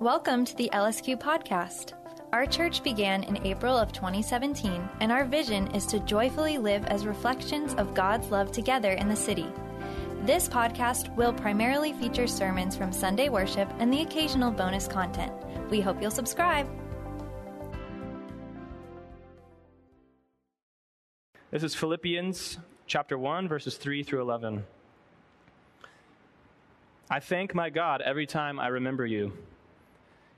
Welcome to the LSQ podcast. Our church began in April of 2017, and our vision is to joyfully live as reflections of God's love together in the city. This podcast will primarily feature sermons from Sunday worship and the occasional bonus content. We hope you'll subscribe. This is Philippians chapter 1, verses 3 through 11. I thank my God every time I remember you.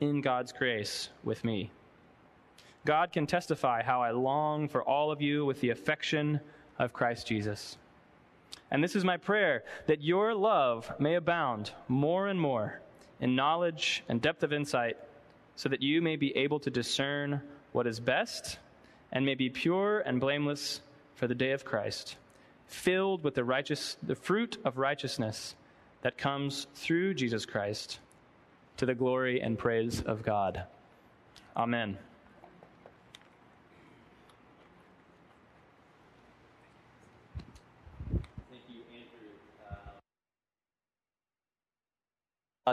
in God's grace with me. God can testify how I long for all of you with the affection of Christ Jesus. And this is my prayer that your love may abound more and more in knowledge and depth of insight, so that you may be able to discern what is best and may be pure and blameless for the day of Christ, filled with the righteous the fruit of righteousness that comes through Jesus Christ to the glory and praise of God. Amen.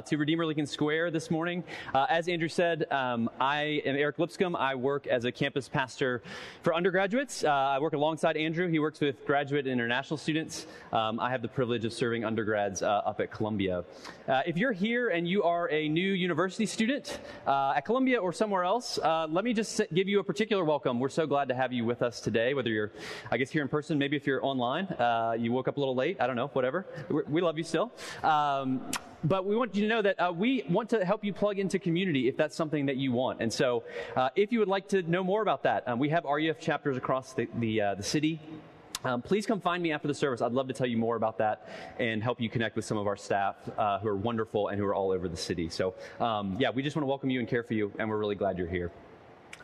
To Redeemer Lincoln Square this morning. Uh, as Andrew said, um, I am Eric Lipscomb. I work as a campus pastor for undergraduates. Uh, I work alongside Andrew. He works with graduate and international students. Um, I have the privilege of serving undergrads uh, up at Columbia. Uh, if you're here and you are a new university student uh, at Columbia or somewhere else, let me just give you a particular welcome. We're so glad to have you with us today, whether you're, I guess, here in person, maybe if you're online, you woke up a little late, I don't know, whatever. We're, we love you still. Um, but we want you to know that uh, we want to help you plug into community if that's something that you want. And so, uh, if you would like to know more about that, um, we have RUF chapters across the the, uh, the city. Um, please come find me after the service. I'd love to tell you more about that and help you connect with some of our staff uh, who are wonderful and who are all over the city. So, um, yeah, we just want to welcome you and care for you, and we're really glad you're here.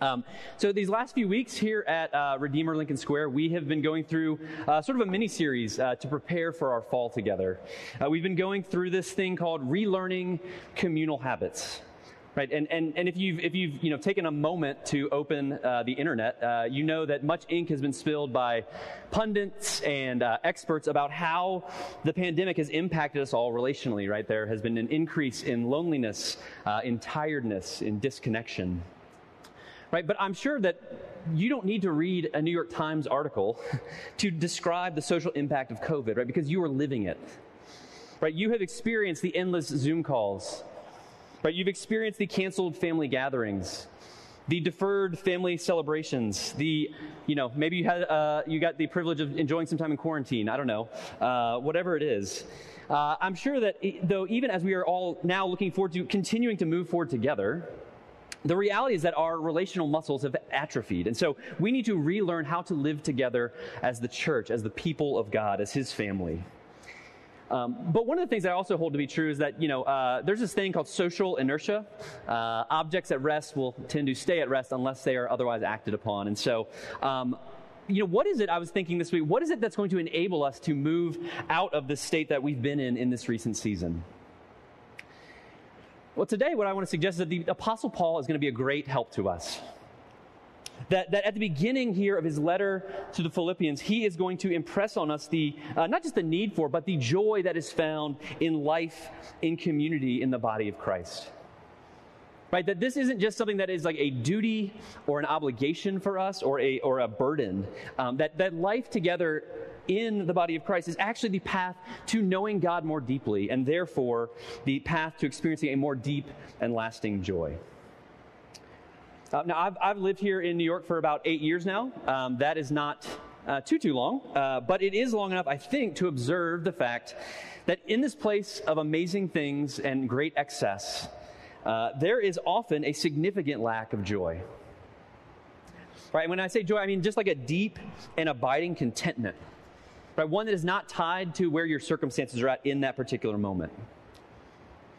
Um, so these last few weeks here at uh, Redeemer Lincoln Square, we have been going through uh, sort of a mini series uh, to prepare for our fall together. Uh, we've been going through this thing called relearning communal habits. Right, and, and, and if you've, if you've you know, taken a moment to open uh, the internet, uh, you know that much ink has been spilled by pundits and experts about how the pandemic has impacted us all relationally, right? There has been an increase in loneliness, in tiredness, in disconnection right? But I'm sure that you don't need to read a New York Times article to describe the social impact of COVID, right? Because you are living it, right? You have experienced the endless Zoom calls, right? You've experienced the canceled family gatherings, the deferred family celebrations, the, you know, maybe you had, uh, you got the privilege of enjoying some time in quarantine. I don't know, uh, whatever it is. Uh, I'm sure that though, even as we are all now looking forward to continuing to move forward together, the reality is that our relational muscles have atrophied. And so we need to relearn how to live together as the church, as the people of God, as His family. Um, but one of the things I also hold to be true is that, you know, uh, there's this thing called social inertia. Uh, objects at rest will tend to stay at rest unless they are otherwise acted upon. And so, um, you know, what is it, I was thinking this week, what is it that's going to enable us to move out of the state that we've been in in this recent season? Well, today, what I want to suggest is that the Apostle Paul is going to be a great help to us. That, that at the beginning here of his letter to the Philippians, he is going to impress on us the, uh, not just the need for, but the joy that is found in life in community in the body of Christ. Right? That this isn't just something that is like a duty or an obligation for us or a, or a burden. Um, that, that life together in the body of Christ is actually the path to knowing God more deeply and therefore the path to experiencing a more deep and lasting joy. Uh, now, I've, I've, lived here in New York for about eight years now. Um, that is not uh, too, too long, uh, but it is long enough, I think, to observe the fact that in this place of amazing things and great excess, uh, there is often a significant lack of joy. Right? When I say joy, I mean just like a deep and abiding contentment right? One that is not tied to where your circumstances are at in that particular moment.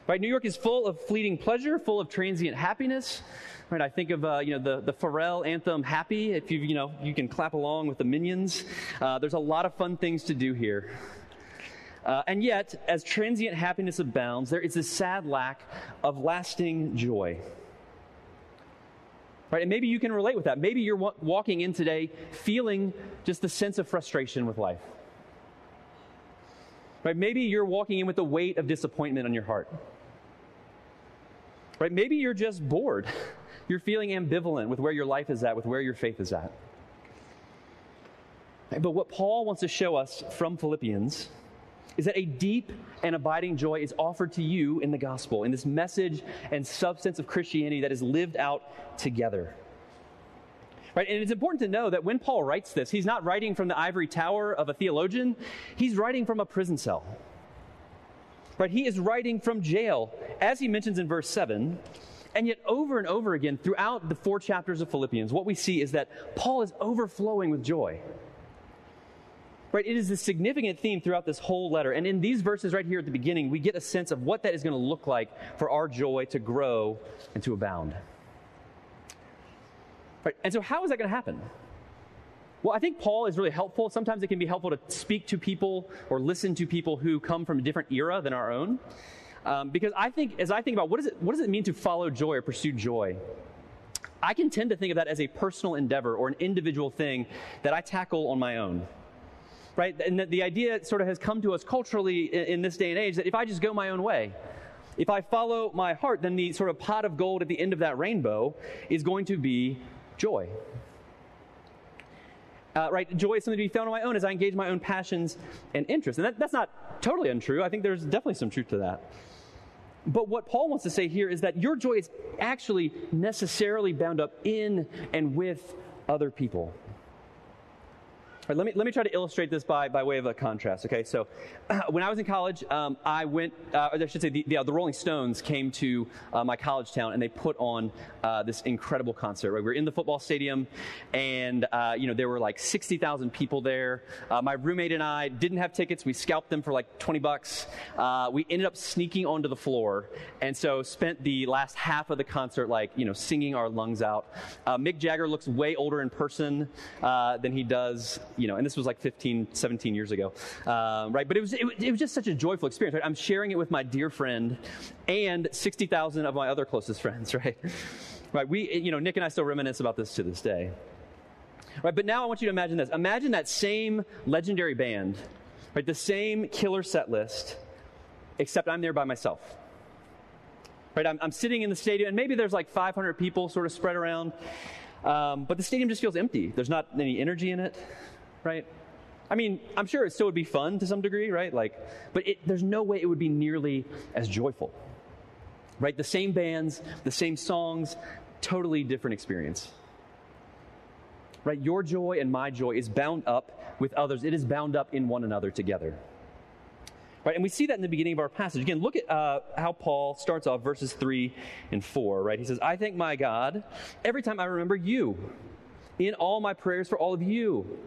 Right? New York is full of fleeting pleasure, full of transient happiness. Right? I think of uh, you know the the Pharrell anthem "Happy." If you you know you can clap along with the minions. Uh, there's a lot of fun things to do here. Uh, and yet, as transient happiness abounds, there is a sad lack of lasting joy. Right? And maybe you can relate with that. Maybe you're wa- walking in today feeling just the sense of frustration with life. Right? Maybe you're walking in with the weight of disappointment on your heart. Right? Maybe you're just bored. You're feeling ambivalent with where your life is at, with where your faith is at. But what Paul wants to show us from Philippians is that a deep and abiding joy is offered to you in the gospel, in this message and substance of Christianity that is lived out together. Right? And it's important to know that when Paul writes this, he's not writing from the ivory tower of a theologian, he's writing from a prison cell. Right? He is writing from jail, as he mentions in verse 7. And yet, over and over again, throughout the four chapters of Philippians, what we see is that Paul is overflowing with joy. Right? It is a significant theme throughout this whole letter. And in these verses right here at the beginning, we get a sense of what that is going to look like for our joy to grow and to abound. Right? And so, how is that going to happen? Well, I think Paul is really helpful. Sometimes it can be helpful to speak to people or listen to people who come from a different era than our own. Um, because I think, as I think about what, is it, what does it mean to follow joy or pursue joy, I can tend to think of that as a personal endeavor or an individual thing that I tackle on my own. Right? And the idea sort of has come to us culturally in, in this day and age that if I just go my own way, if I follow my heart, then the sort of pot of gold at the end of that rainbow is going to be joy. Uh, right, joy is something to be found on my own as I engage my own passions and interests. And that, that's not totally untrue. I think there's definitely some truth to that. But what Paul wants to say here is that your joy is actually necessarily bound up in and with other people. Right, let, me, let me try to illustrate this by, by way of a contrast. Okay, so uh, when I was in college, um, I went, uh, I should say, the, the, uh, the, Rolling Stones came to uh, my college town and they put on uh, this incredible concert. Right? We were in the football stadium and, uh, you know, there were like 60,000 people there. my roommate and I didn't have tickets. We scalped them for like 20 bucks. we ended up sneaking onto the floor and so spent the last half of the concert like, you know, singing our lungs out. Mick Jagger looks way older in person than he does you know, and this was like 15, 17 years ago, um, right? But it was, it, it, was just such a joyful experience, right? I'm sharing it with my dear friend and 60,000 of my other closest friends, right? Right, we, you know, Nick and I still reminisce about this to this day. Right, but now I want you to imagine this. Imagine that same legendary band, right? The same killer set list, except I'm there by myself. Right, I'm, I'm sitting in the stadium, and maybe there's like 500 people sort of spread around, um, but the stadium just feels empty. There's not any energy in it right? I mean, I'm sure it still would be fun to some degree, right? Like, but it, there's no way it would be nearly as joyful, right? The same bands, the same songs, totally different experience. Right? Your joy and my joy is bound up with others. It is bound up in one another together. Right? And we see that in the beginning of our passage. Again, look at uh, how Paul starts off verses 3 and 4, right? He says, I thank my God every time I remember you in all my prayers for all of you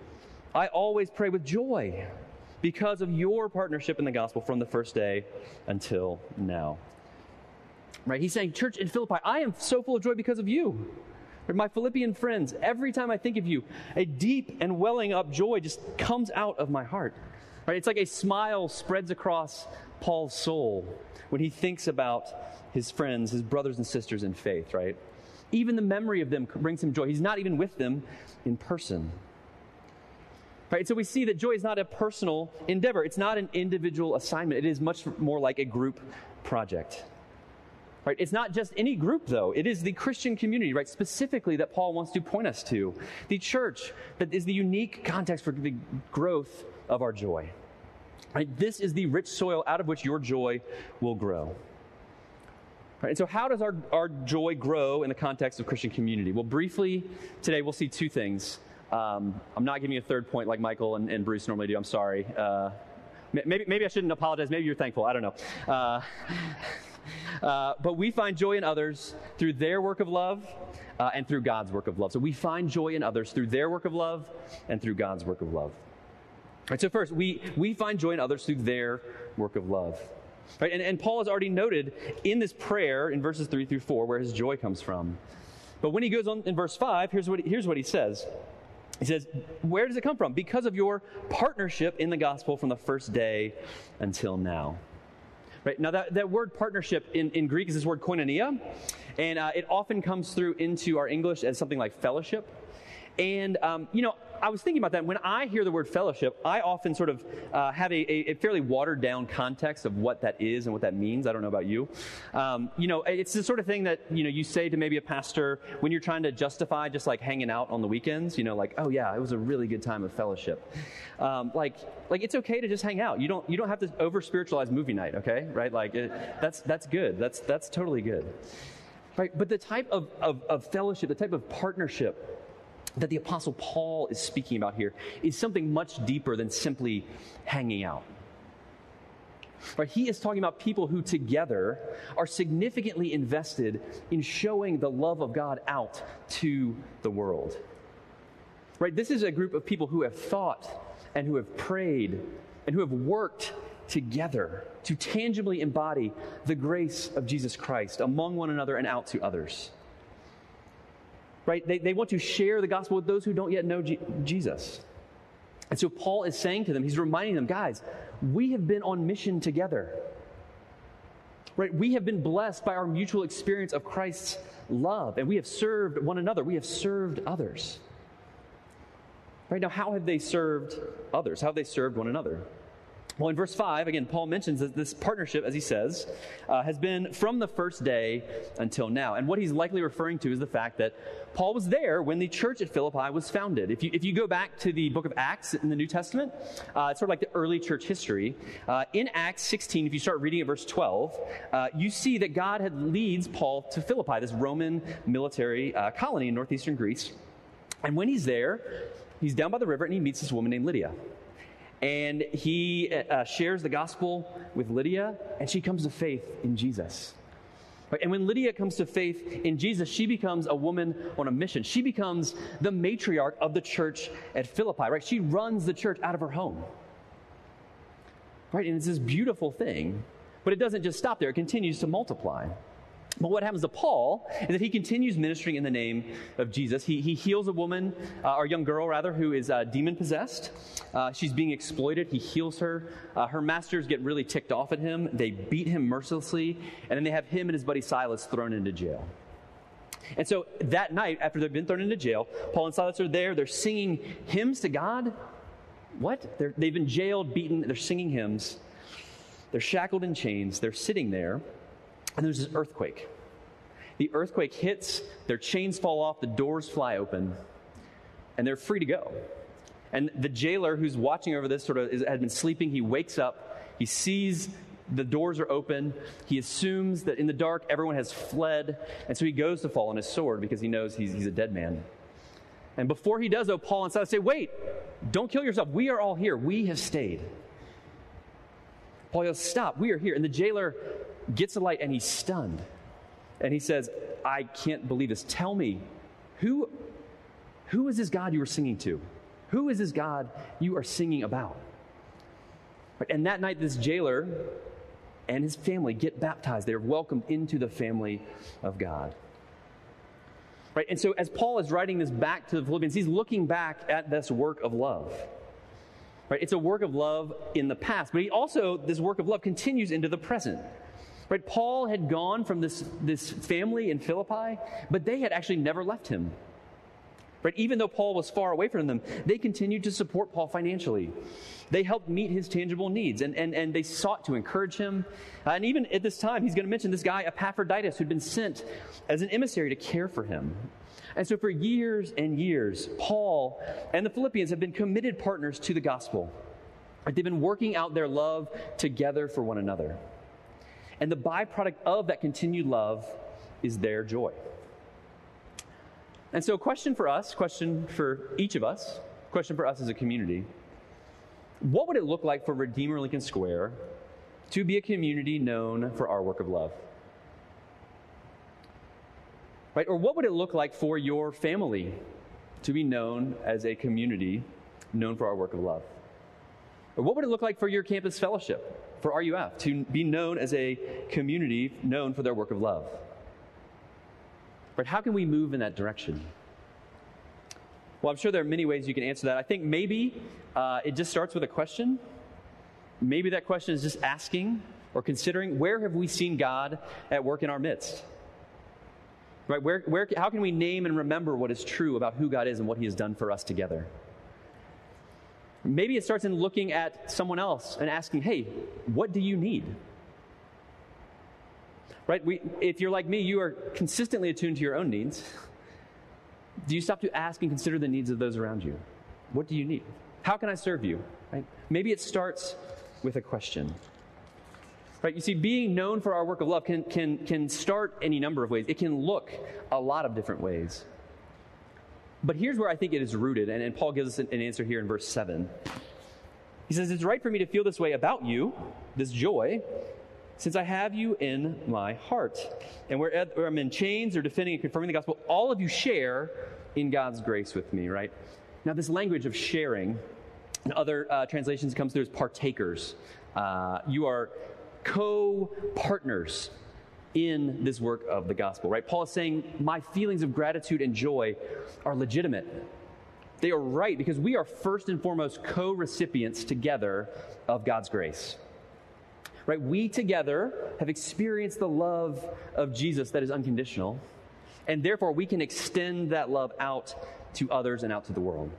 I always pray with joy because of your partnership in the gospel from the first day until now. Right? He's saying, Church in Philippi, I am so full of joy because of you. My Philippian friends, every time I think of you, a deep and welling up joy just comes out of my heart. Right? It's like a smile spreads across Paul's soul when he thinks about his friends, his brothers and sisters in faith, right? Even the memory of them brings him joy. He's not even with them in person. Right? So we see that joy is not a personal endeavor. It's not an individual assignment. It is much more like a group project. Right? It's not just any group, though. It is the Christian community, right? Specifically, that Paul wants to point us to. The church that is the unique context for the growth of our joy. Right? This is the rich soil out of which your joy will grow. Right? And so, how does our, our joy grow in the context of Christian community? Well, briefly, today we'll see two things. Um, I'm not giving you a third point like Michael and, and Bruce normally do. I'm sorry. Uh, maybe, maybe I shouldn't apologize. Maybe you're thankful. I don't know. Uh, uh, but we find joy in others through their work of love uh, and through God's work of love. So we find joy in others through their work of love and through God's work of love. Right, so first, we, we find joy in others through their work of love. Right? And, and Paul has already noted in this prayer in verses 3 through 4 where his joy comes from. But when he goes on in verse 5, here's what, here's what he says. He says, Where does it come from? Because of your partnership in the gospel from the first day until now. Right? Now, that, that word partnership in, in Greek is this word koinonia, and uh, it often comes through into our English as something like fellowship. And, um, you know, I was thinking about that. When I hear the word fellowship, I often sort of uh, have a, a, fairly watered down context of what that is and what that means. I don't know about you. Um, you know, it's the sort of thing that, you know, you say to maybe a pastor when you're trying to justify just like hanging out on the weekends, you know, like, oh yeah, it was a really good time of fellowship. Um, like, like it's okay to just hang out. You don't, you don't have to over spiritualize movie night, okay? Right? Like, it, that's, that's good. That's, that's totally good. Right? But the type of, of, of fellowship, the type of partnership that the Apostle Paul is speaking about here is something much deeper than simply hanging out. Right? He is talking about people who together are significantly invested in showing the love of God out to the world. Right? This is a group of people who have thought and who have prayed and who have worked together to tangibly embody the grace of Jesus Christ among one another and out to others right? They, they want to share the gospel with those who don't yet know G- Jesus. And so Paul is saying to them, he's reminding them, guys, we have been on mission together. Right? We have been blessed by our mutual experience of Christ's love, and we have served one another. We have served others. Right now, how have they served others? How have they served one another? Well, in verse 5, again, Paul mentions that this partnership, as he says, uh, has been from the first day until now. And what he's likely referring to is the fact that Paul was there when the church at Philippi was founded. If you, if you go back to the book of Acts in the New Testament, uh, it's sort of like the early church history. Uh, in Acts 16, if you start reading at verse 12, uh, you see that God had leads Paul to Philippi, this Roman military uh, colony in northeastern Greece. And when he's there, he's down by the river and he meets this woman named Lydia and he uh, shares the gospel with Lydia, and she comes to faith in Jesus. And when Lydia comes to faith in Jesus, she becomes a woman on a mission. She becomes the matriarch of the church at Philippi, right? She runs the church out of her home. Right? And it's this beautiful thing, but it doesn't just stop there, it continues to multiply. But what happens to Paul is that he continues ministering in the name of Jesus. He, he heals a woman, uh, or young girl rather, who is uh, demon possessed. Uh, she's being exploited. He heals her. Uh, her masters get really ticked off at him. They beat him mercilessly, and then they have him and his buddy Silas thrown into jail. And so that night, after they've been thrown into jail, Paul and Silas are there. They're singing hymns to God. What? they they've been jailed, beaten. They're singing hymns. They're shackled in chains. They're sitting there. And there's this earthquake. The earthquake hits, their chains fall off, the doors fly open, and they're free to go. And the jailer who's watching over this sort of is, had been sleeping. He wakes up, he sees the doors are open. He assumes that in the dark everyone has fled, and so he goes to fall on his sword because he knows he's, he's a dead man. And before he does, though, Paul and Silas say, Wait, don't kill yourself. We are all here. We have stayed. Paul goes, Stop, we are here. And the jailer gets a light and he's stunned. And he says, I can't believe this. Tell me, who, who is this God you were singing to? Who is this God you are singing about? And that night, this jailer and his family get baptized. They're welcomed into the family of God. Right? And so, as Paul is writing this back to the Philippians, he's looking back at this work of love. Right? It's a work of love in the past, but he also, this work of love continues into the present. Right? Paul had gone from this, this family in Philippi, but they had actually never left him. Right? Even though Paul was far away from them, they continued to support Paul financially. They helped meet his tangible needs and, and, and they sought to encourage him. Uh, and even at this time, he's going to mention this guy, Epaphroditus, who'd been sent as an emissary to care for him. And so for years and years, Paul and the Philippians have been committed partners to the gospel. They've been working out their love together for one another. And the byproduct of that continued love is their joy. And so, a question for us, question for each of us, question for us as a community what would it look like for Redeemer Lincoln Square to be a community known for our work of love? Right? Or what would it look like for your family to be known as a community known for our work of love? What would it look like for your campus fellowship, for RUF, to be known as a community known for their work of love? Right? How can we move in that direction? Well, I'm sure there are many ways you can answer that. I think maybe uh, it just starts with a question. Maybe that question is just asking or considering where have we seen God at work in our midst? Right? Where, where, how can we name and remember what is true about who God is and what He has done for us together? Maybe it starts in looking at someone else and asking, hey, what do you need? Right? We, if you're like me, you are consistently attuned to your own needs. Do you stop to ask and consider the needs of those around you? What do you need? How can I serve you? Right? Maybe it starts with a question. Right? You see, being known for our work of love can, can, can start any number of ways. It can look a lot of different ways. But here's where I think it is rooted, and, and Paul gives us an, an answer here in verse 7. He says, It's right for me to feel this way about you, this joy, since I have you in my heart. And where, where I'm in chains or defending and confirming the gospel, all of you share in God's grace with me, right? Now, this language of sharing, in other uh, translations, comes through as partakers. Uh, you are co partners in this work of the gospel, right? Paul is saying, My feelings of gratitude and joy are legitimate. They are right because we are first and foremost co recipients together of God's grace. Right? We together have experienced the love of Jesus that is unconditional, and therefore we can extend that love out to others and out to the world.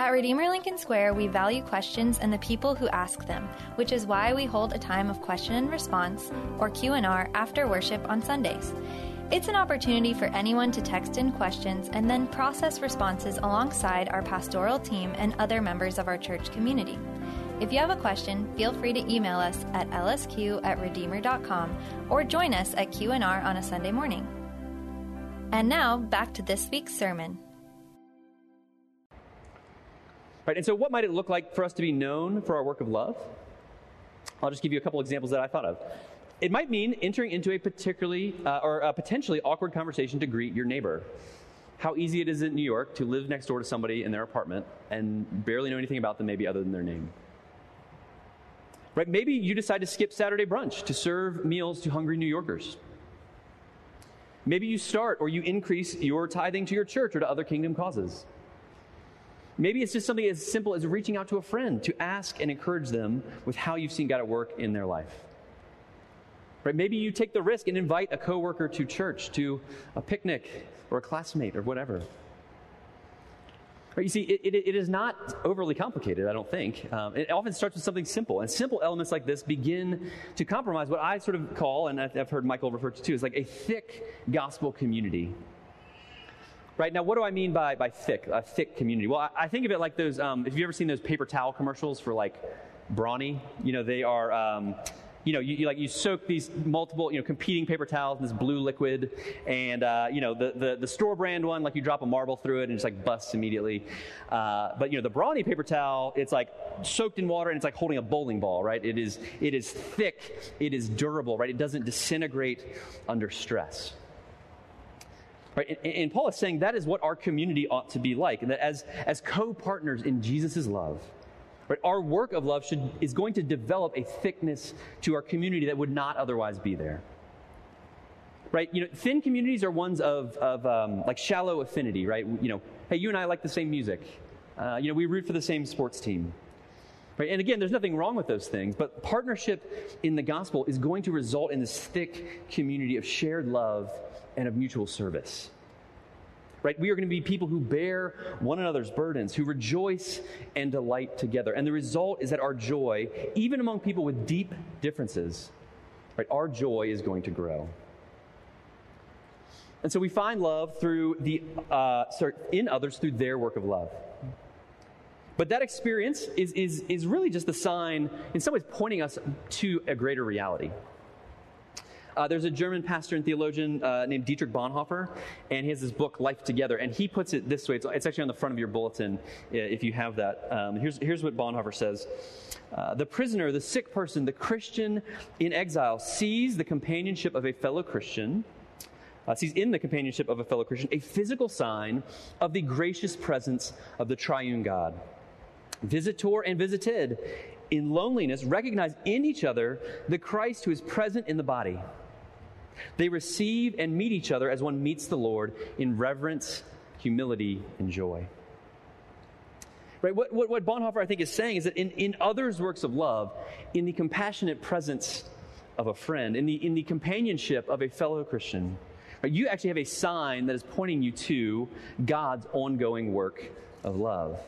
At Redeemer Lincoln Square, we value questions and the people who ask them, which is why we hold a time of question and response, or Q&R, after worship on Sundays. It's an opportunity for anyone to text in questions and then process responses alongside our pastoral team and other members of our church community. If you have a question, feel free to email us at lsq at redeemer.com or join us at Q&R on a Sunday morning. And now, back to this week's sermon. Right, and so what might it look like for us to be known for our work of love? I'll just give you a couple examples that I thought of. It might mean entering into a particularly uh, or a potentially awkward conversation to greet your neighbor. How easy it is in New York to live next door to somebody in their apartment and barely know anything about them, maybe other than their name. Right? Maybe you decide to skip Saturday brunch to serve meals to hungry New Yorkers. Maybe you start or you increase your tithing to your church or to other kingdom causes. Maybe it's just something as simple as reaching out to a friend to ask and encourage them with how you've seen God at work in their life. Right? Maybe you take the risk and invite a coworker to church, to a picnic, or a classmate, or whatever. Right? You see, it, it, it is not overly complicated, I don't think. Um, it often starts with something simple, and simple elements like this begin to compromise what I sort of call, and I've heard Michael refer to too, is like a thick gospel community right? Now, what do I mean by, by thick, a thick community? Well, I, I think of it like those, um, if you've ever seen those paper towel commercials for like Brawny, you know, they are, um, you know, you, you, like you soak these multiple, you know, competing paper towels in this blue liquid, and uh, you know the, the, the store brand one, like you drop a marble through it and it's like busts immediately. Uh, but you know the Brawny paper towel, it's like soaked in water and it's like holding a bowling ball, right? It is it is thick, it is durable, right? It doesn't disintegrate under stress. Right? And, and Paul is saying that is what our community ought to be like, and that as, as co partners in Jesus' love, right, our work of love should, is going to develop a thickness to our community that would not otherwise be there. Right? You know, thin communities are ones of, of um, like shallow affinity, right? You know, hey, you and I like the same music. Uh, you know, we root for the same sports team. Right? And again, there's nothing wrong with those things, but partnership in the gospel is going to result in this thick community of shared love and of mutual service. Right? We are going to be people who bear one another's burdens, who rejoice and delight together. And the result is that our joy, even among people with deep differences, right, our joy is going to grow. And so we find love through the uh, sorry, in others through their work of love. But that experience is, is, is really just the sign, in some ways, pointing us to a greater reality. Uh, there's a German pastor and theologian uh, named Dietrich Bonhoeffer, and he has this book, Life Together, and he puts it this way. It's, it's actually on the front of your bulletin if you have that. Um, here's, here's what Bonhoeffer says uh, The prisoner, the sick person, the Christian in exile sees the companionship of a fellow Christian uh, sees in the companionship of a fellow Christian a physical sign of the gracious presence of the triune God. Visitor and visited in loneliness recognize in each other the Christ who is present in the body. They receive and meet each other as one meets the Lord in reverence, humility, and joy. Right? What, what, what Bonhoeffer, I think, is saying is that in, in others' works of love, in the compassionate presence of a friend, in the, in the companionship of a fellow Christian, right, you actually have a sign that is pointing you to God's ongoing work of love.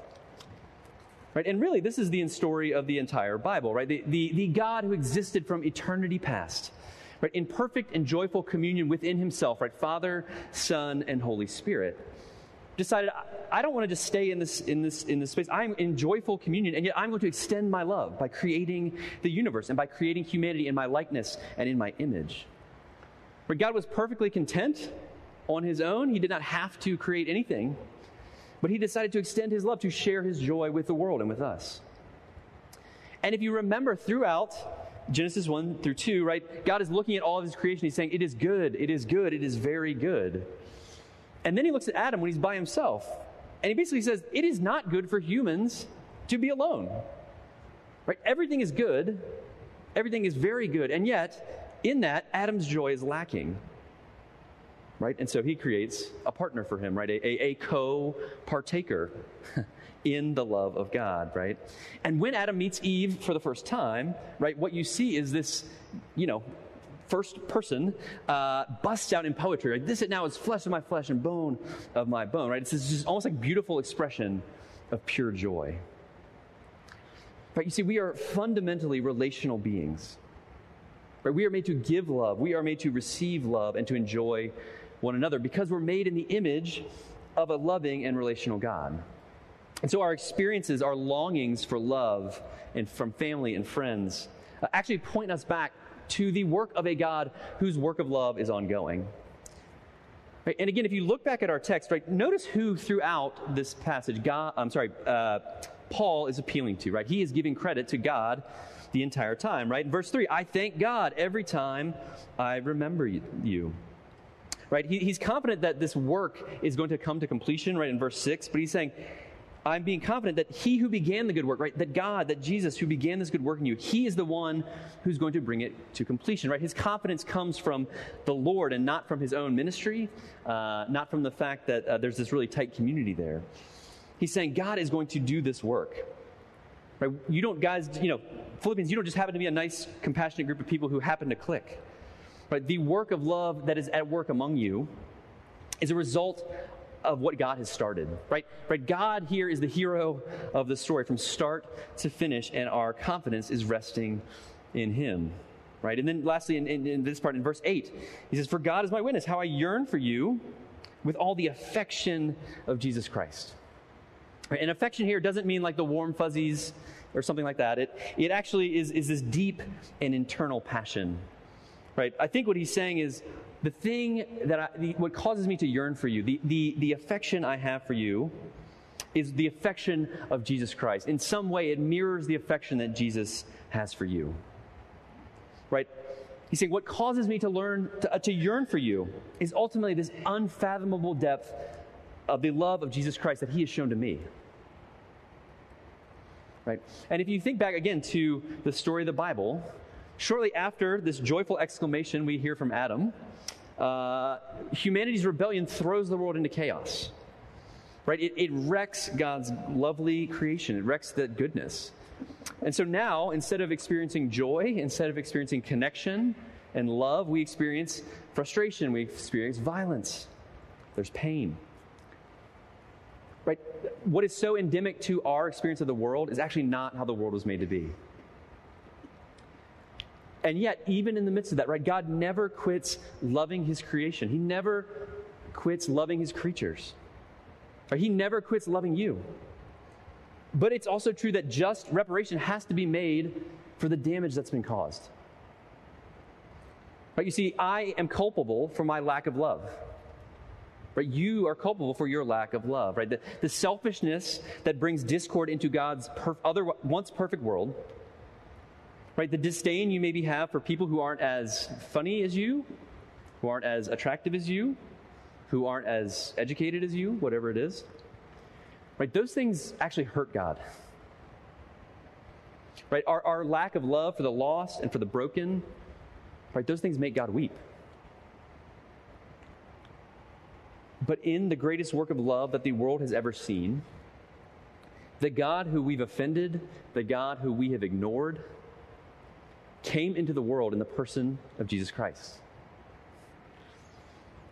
Right? And really, this is the story of the entire Bible, right? The, the, the God who existed from eternity past, right? In perfect and joyful communion within himself, right? Father, Son, and Holy Spirit. Decided, I don't want to just stay in this, in, this, in this space. I'm in joyful communion, and yet I'm going to extend my love by creating the universe and by creating humanity in my likeness and in my image. Where God was perfectly content on his own, he did not have to create anything but he decided to extend his love to share his joy with the world and with us. And if you remember throughout Genesis 1 through 2, right, God is looking at all of his creation. He's saying, It is good, it is good, it is very good. And then he looks at Adam when he's by himself. And he basically says, It is not good for humans to be alone. Right? Everything is good, everything is very good. And yet, in that, Adam's joy is lacking right? And so he creates a partner for him, right? A, a, a co partaker in the love of God, right? And when Adam meets Eve for the first time, right, what you see is this, you know, first person uh, busts out in poetry. Right? This it now is flesh of my flesh and bone of my bone, right? It's just almost like beautiful expression of pure joy. Right? You see, we are fundamentally relational beings. Right? We are made to give love. We are made to receive love and to enjoy one another because we're made in the image of a loving and relational God. And so our experiences, our longings for love and from family and friends uh, actually point us back to the work of a God whose work of love is ongoing. And again, if you look back at our text, right, notice who throughout this passage, God, I'm sorry, uh, Paul is appealing to, right? He is giving credit to God the entire time, right? In verse 3, I thank God every time I remember you right? He, he's confident that this work is going to come to completion, right, in verse 6, but he's saying, I'm being confident that he who began the good work, right, that God, that Jesus who began this good work in you, he is the one who's going to bring it to completion, right? His confidence comes from the Lord and not from his own ministry, uh, not from the fact that uh, there's this really tight community there. He's saying God is going to do this work. Right? You don't, guys, you know, Philippians, you don't just happen to be a nice, compassionate group of people who happen to click. Right? The work of love that is at work among you is a result of what God has started. Right? Right? God here is the hero of the story from start to finish, and our confidence is resting in Him. Right? And then lastly, in, in, in this part, in verse 8, he says, For God is my witness, how I yearn for you with all the affection of Jesus Christ. Right? And affection here doesn't mean like the warm fuzzies or something like that. It, it actually is, is this deep and internal passion right? I think what he's saying is the thing that I, the, what causes me to yearn for you, the, the, the affection I have for you, is the affection of Jesus Christ. In some way, it mirrors the affection that Jesus has for you. Right? He's saying, What causes me to learn, to, uh, to yearn for you, is ultimately this unfathomable depth of the love of Jesus Christ that he has shown to me. Right? And if you think back again to the story of the Bible, Shortly after this joyful exclamation we hear from Adam, uh, humanity's rebellion throws the world into chaos. Right? It, it wrecks God's lovely creation, it wrecks the goodness. And so now, instead of experiencing joy, instead of experiencing connection and love, we experience frustration, we experience violence. There's pain. Right? What is so endemic to our experience of the world is actually not how the world was made to be. And yet, even in the midst of that, right, God never quits loving his creation. He never quits loving his creatures. Right? He never quits loving you. But it's also true that just reparation has to be made for the damage that's been caused. Right? You see, I am culpable for my lack of love. Right? You are culpable for your lack of love. Right? The, the selfishness that brings discord into God's perf- other once perfect world right? The disdain you maybe have for people who aren't as funny as you, who aren't as attractive as you, who aren't as educated as you, whatever it is. Right? Those things actually hurt God. Right? Our, our lack of love for the lost and for the broken, right? Those things make God weep. But in the greatest work of love that the world has ever seen, the God who we've offended, the God who we have ignored, came into the world in the person of Jesus Christ.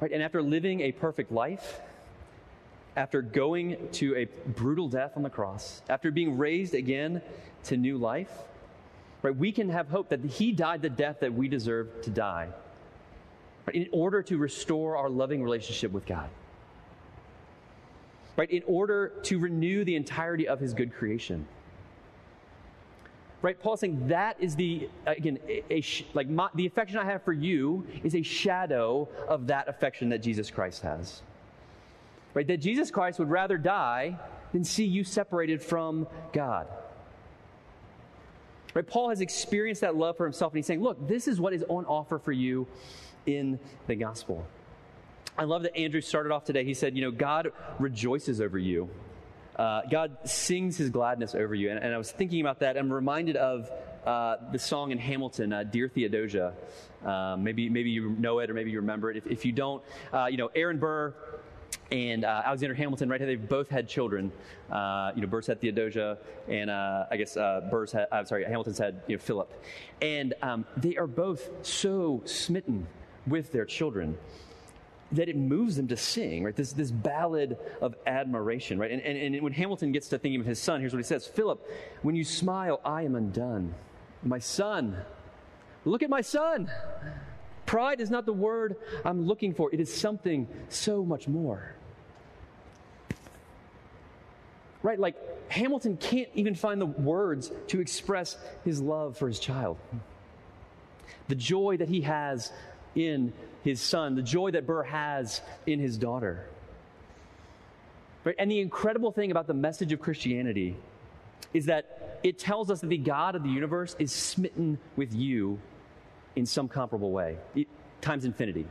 Right? And after living a perfect life, after going to a brutal death on the cross, after being raised again to new life, right, we can have hope that he died the death that we deserve to die right, in order to restore our loving relationship with God. Right, in order to renew the entirety of his good creation. Right, Paul's saying that is the, again, a, a like my, the affection I have for you is a shadow of that affection that Jesus Christ has. Right, that Jesus Christ would rather die than see you separated from God. Right, Paul has experienced that love for himself, and he's saying, look, this is what is on offer for you in the gospel. I love that Andrew started off today. He said, you know, God rejoices over you uh, God sings his gladness over you. And, and, I was thinking about that. I'm reminded of uh, the song in Hamilton, uh, Dear Theodosia. Um, maybe, maybe you know it or maybe you remember it. If, if you don't, uh, you know, Aaron Burr and uh, Alexander Hamilton, right? They've both had children. Uh, you know, Burr's had Theodosia, and uh, I guess uh, Burr's had, I'm sorry, Hamilton's had you know, Philip. And um, they are both so smitten with their children that it moves them to sing, right? This, this ballad of admiration, right? And, and, and when Hamilton gets to thinking of his son, here's what he says Philip, when you smile, I am undone. My son, look at my son. Pride is not the word I'm looking for, it is something so much more. Right? Like Hamilton can't even find the words to express his love for his child. The joy that he has in his son, the joy that Burr has in his daughter. Right? And the incredible thing about the message of Christianity is that it tells us that the God of the universe is smitten with you in some comparable way, times infinity.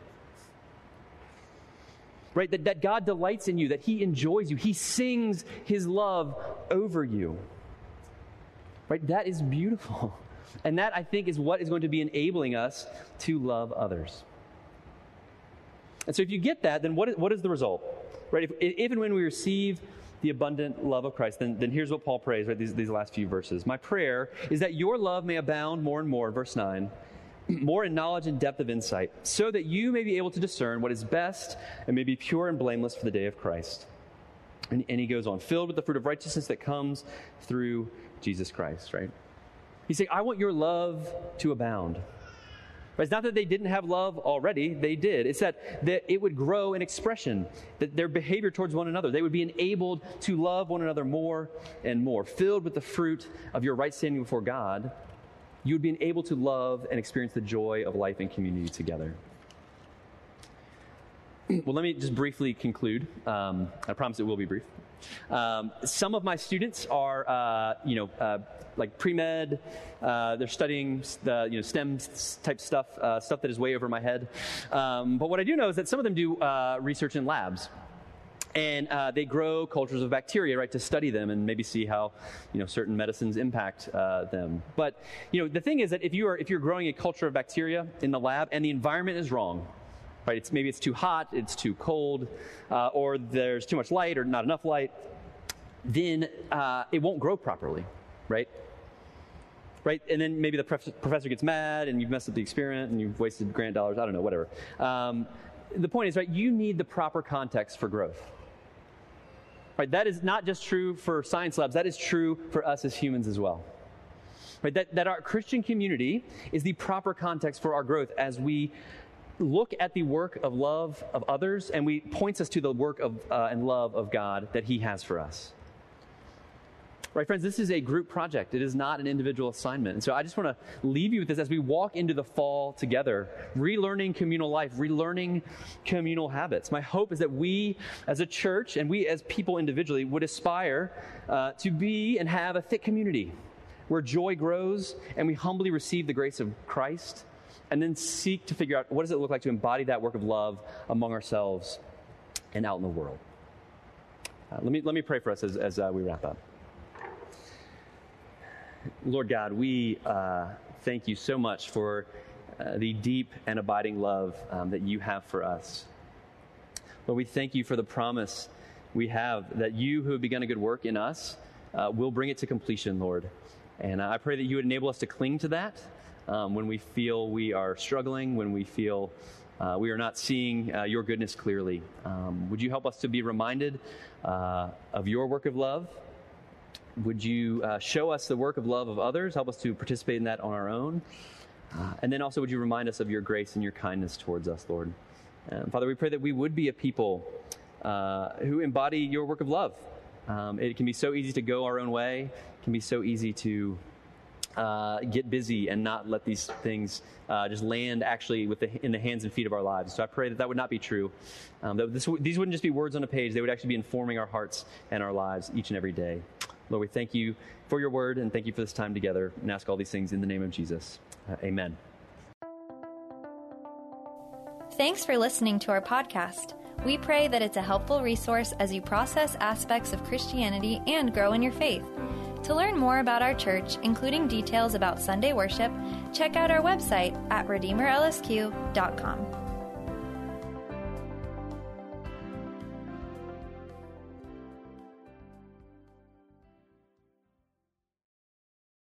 Right? That, that God delights in you, that He enjoys you, He sings His love over you. Right? That is beautiful. And that, I think, is what is going to be enabling us to love others. And so if you get that, then what is, what is the result? Right? If, if and when we receive the abundant love of Christ, then, then here's what Paul prays, right? These, these last few verses. My prayer is that your love may abound more and more, verse 9, more in knowledge and depth of insight, so that you may be able to discern what is best and may be pure and blameless for the day of Christ. And, and he goes on, filled with the fruit of righteousness that comes through Jesus Christ, right? He's saying, I want your love to abound. It's not that they didn't have love already, they did. It's that, that it would grow in expression, that their behavior towards one another, they would be enabled to love one another more and more. Filled with the fruit of your right standing before God, you would be able to love and experience the joy of life and community together. Well, let me just briefly conclude. Um, I promise it will be brief. Um, some of my students are, uh, you know, uh, like pre med. Uh, they're studying the you know STEM type stuff, uh, stuff that is way over my head. Um, but what I do know is that some of them do uh, research in labs. And uh, they grow cultures of bacteria, right, to study them and maybe see how, you know, certain medicines impact them. But, you know, the thing is that if you are if you're growing a culture of bacteria in the lab and the environment is wrong, right? It's, maybe it's too hot, it's too cold, uh, or there's too much light or not enough light, then uh, it won't grow properly, right? Right? And then maybe the professor gets mad and you've messed up the experiment and you've wasted grant dollars, I don't know, whatever. Um, the point is, right, you need the proper context for growth. Right? That is not just true for science labs, that is true for us as humans as well. Right? That, that our Christian community is the proper context for our growth as we look at the work of love of others and we points us to the work of uh, and love of God that He has for us. Right, friends, this is a group project. It is not an individual assignment. And so I just want to leave you with this as we walk into the fall together, relearning communal life, relearning communal habits. My hope is that we as a church and we as people individually would aspire uh, to be and have a thick community where joy grows and we humbly receive the grace of Christ and then seek to figure out what does it look like to embody that work of love among ourselves and out in the world. Uh, let, me, let me pray for us as, as uh, we wrap up. Lord God, we uh, thank you so much for uh, the deep and abiding love um, that you have for us. Lord, we thank you for the promise we have that you who have begun a good work in us uh, will bring it to completion, Lord. And I pray that you would enable us to cling to that um, when we feel we are struggling, when we feel uh, we are not seeing uh, your goodness clearly. Um, would you help us to be reminded uh, of your work of love? Would you uh, show us the work of love of others? Help us to participate in that on our own. Uh, and then also, would you remind us of your grace and your kindness towards us, Lord? Father, we pray that we would be a people uh, who embody your work of love. Um, it can be so easy to go our own way, it can be so easy to uh, get busy and not let these things uh, just land actually the, in the hands and feet of our lives. So I pray that that would not be true. Um, that this, these wouldn't just be words on a page, they would actually be informing our hearts and our lives each and every day. Lord, we thank you for your word and thank you for this time together and ask all these things in the name of Jesus. Uh, amen. Thanks for listening to our podcast. We pray that it's a helpful resource as you process aspects of Christianity and grow in your faith. To learn more about our church, including details about Sunday worship, check out our website at RedeemerLSQ.com.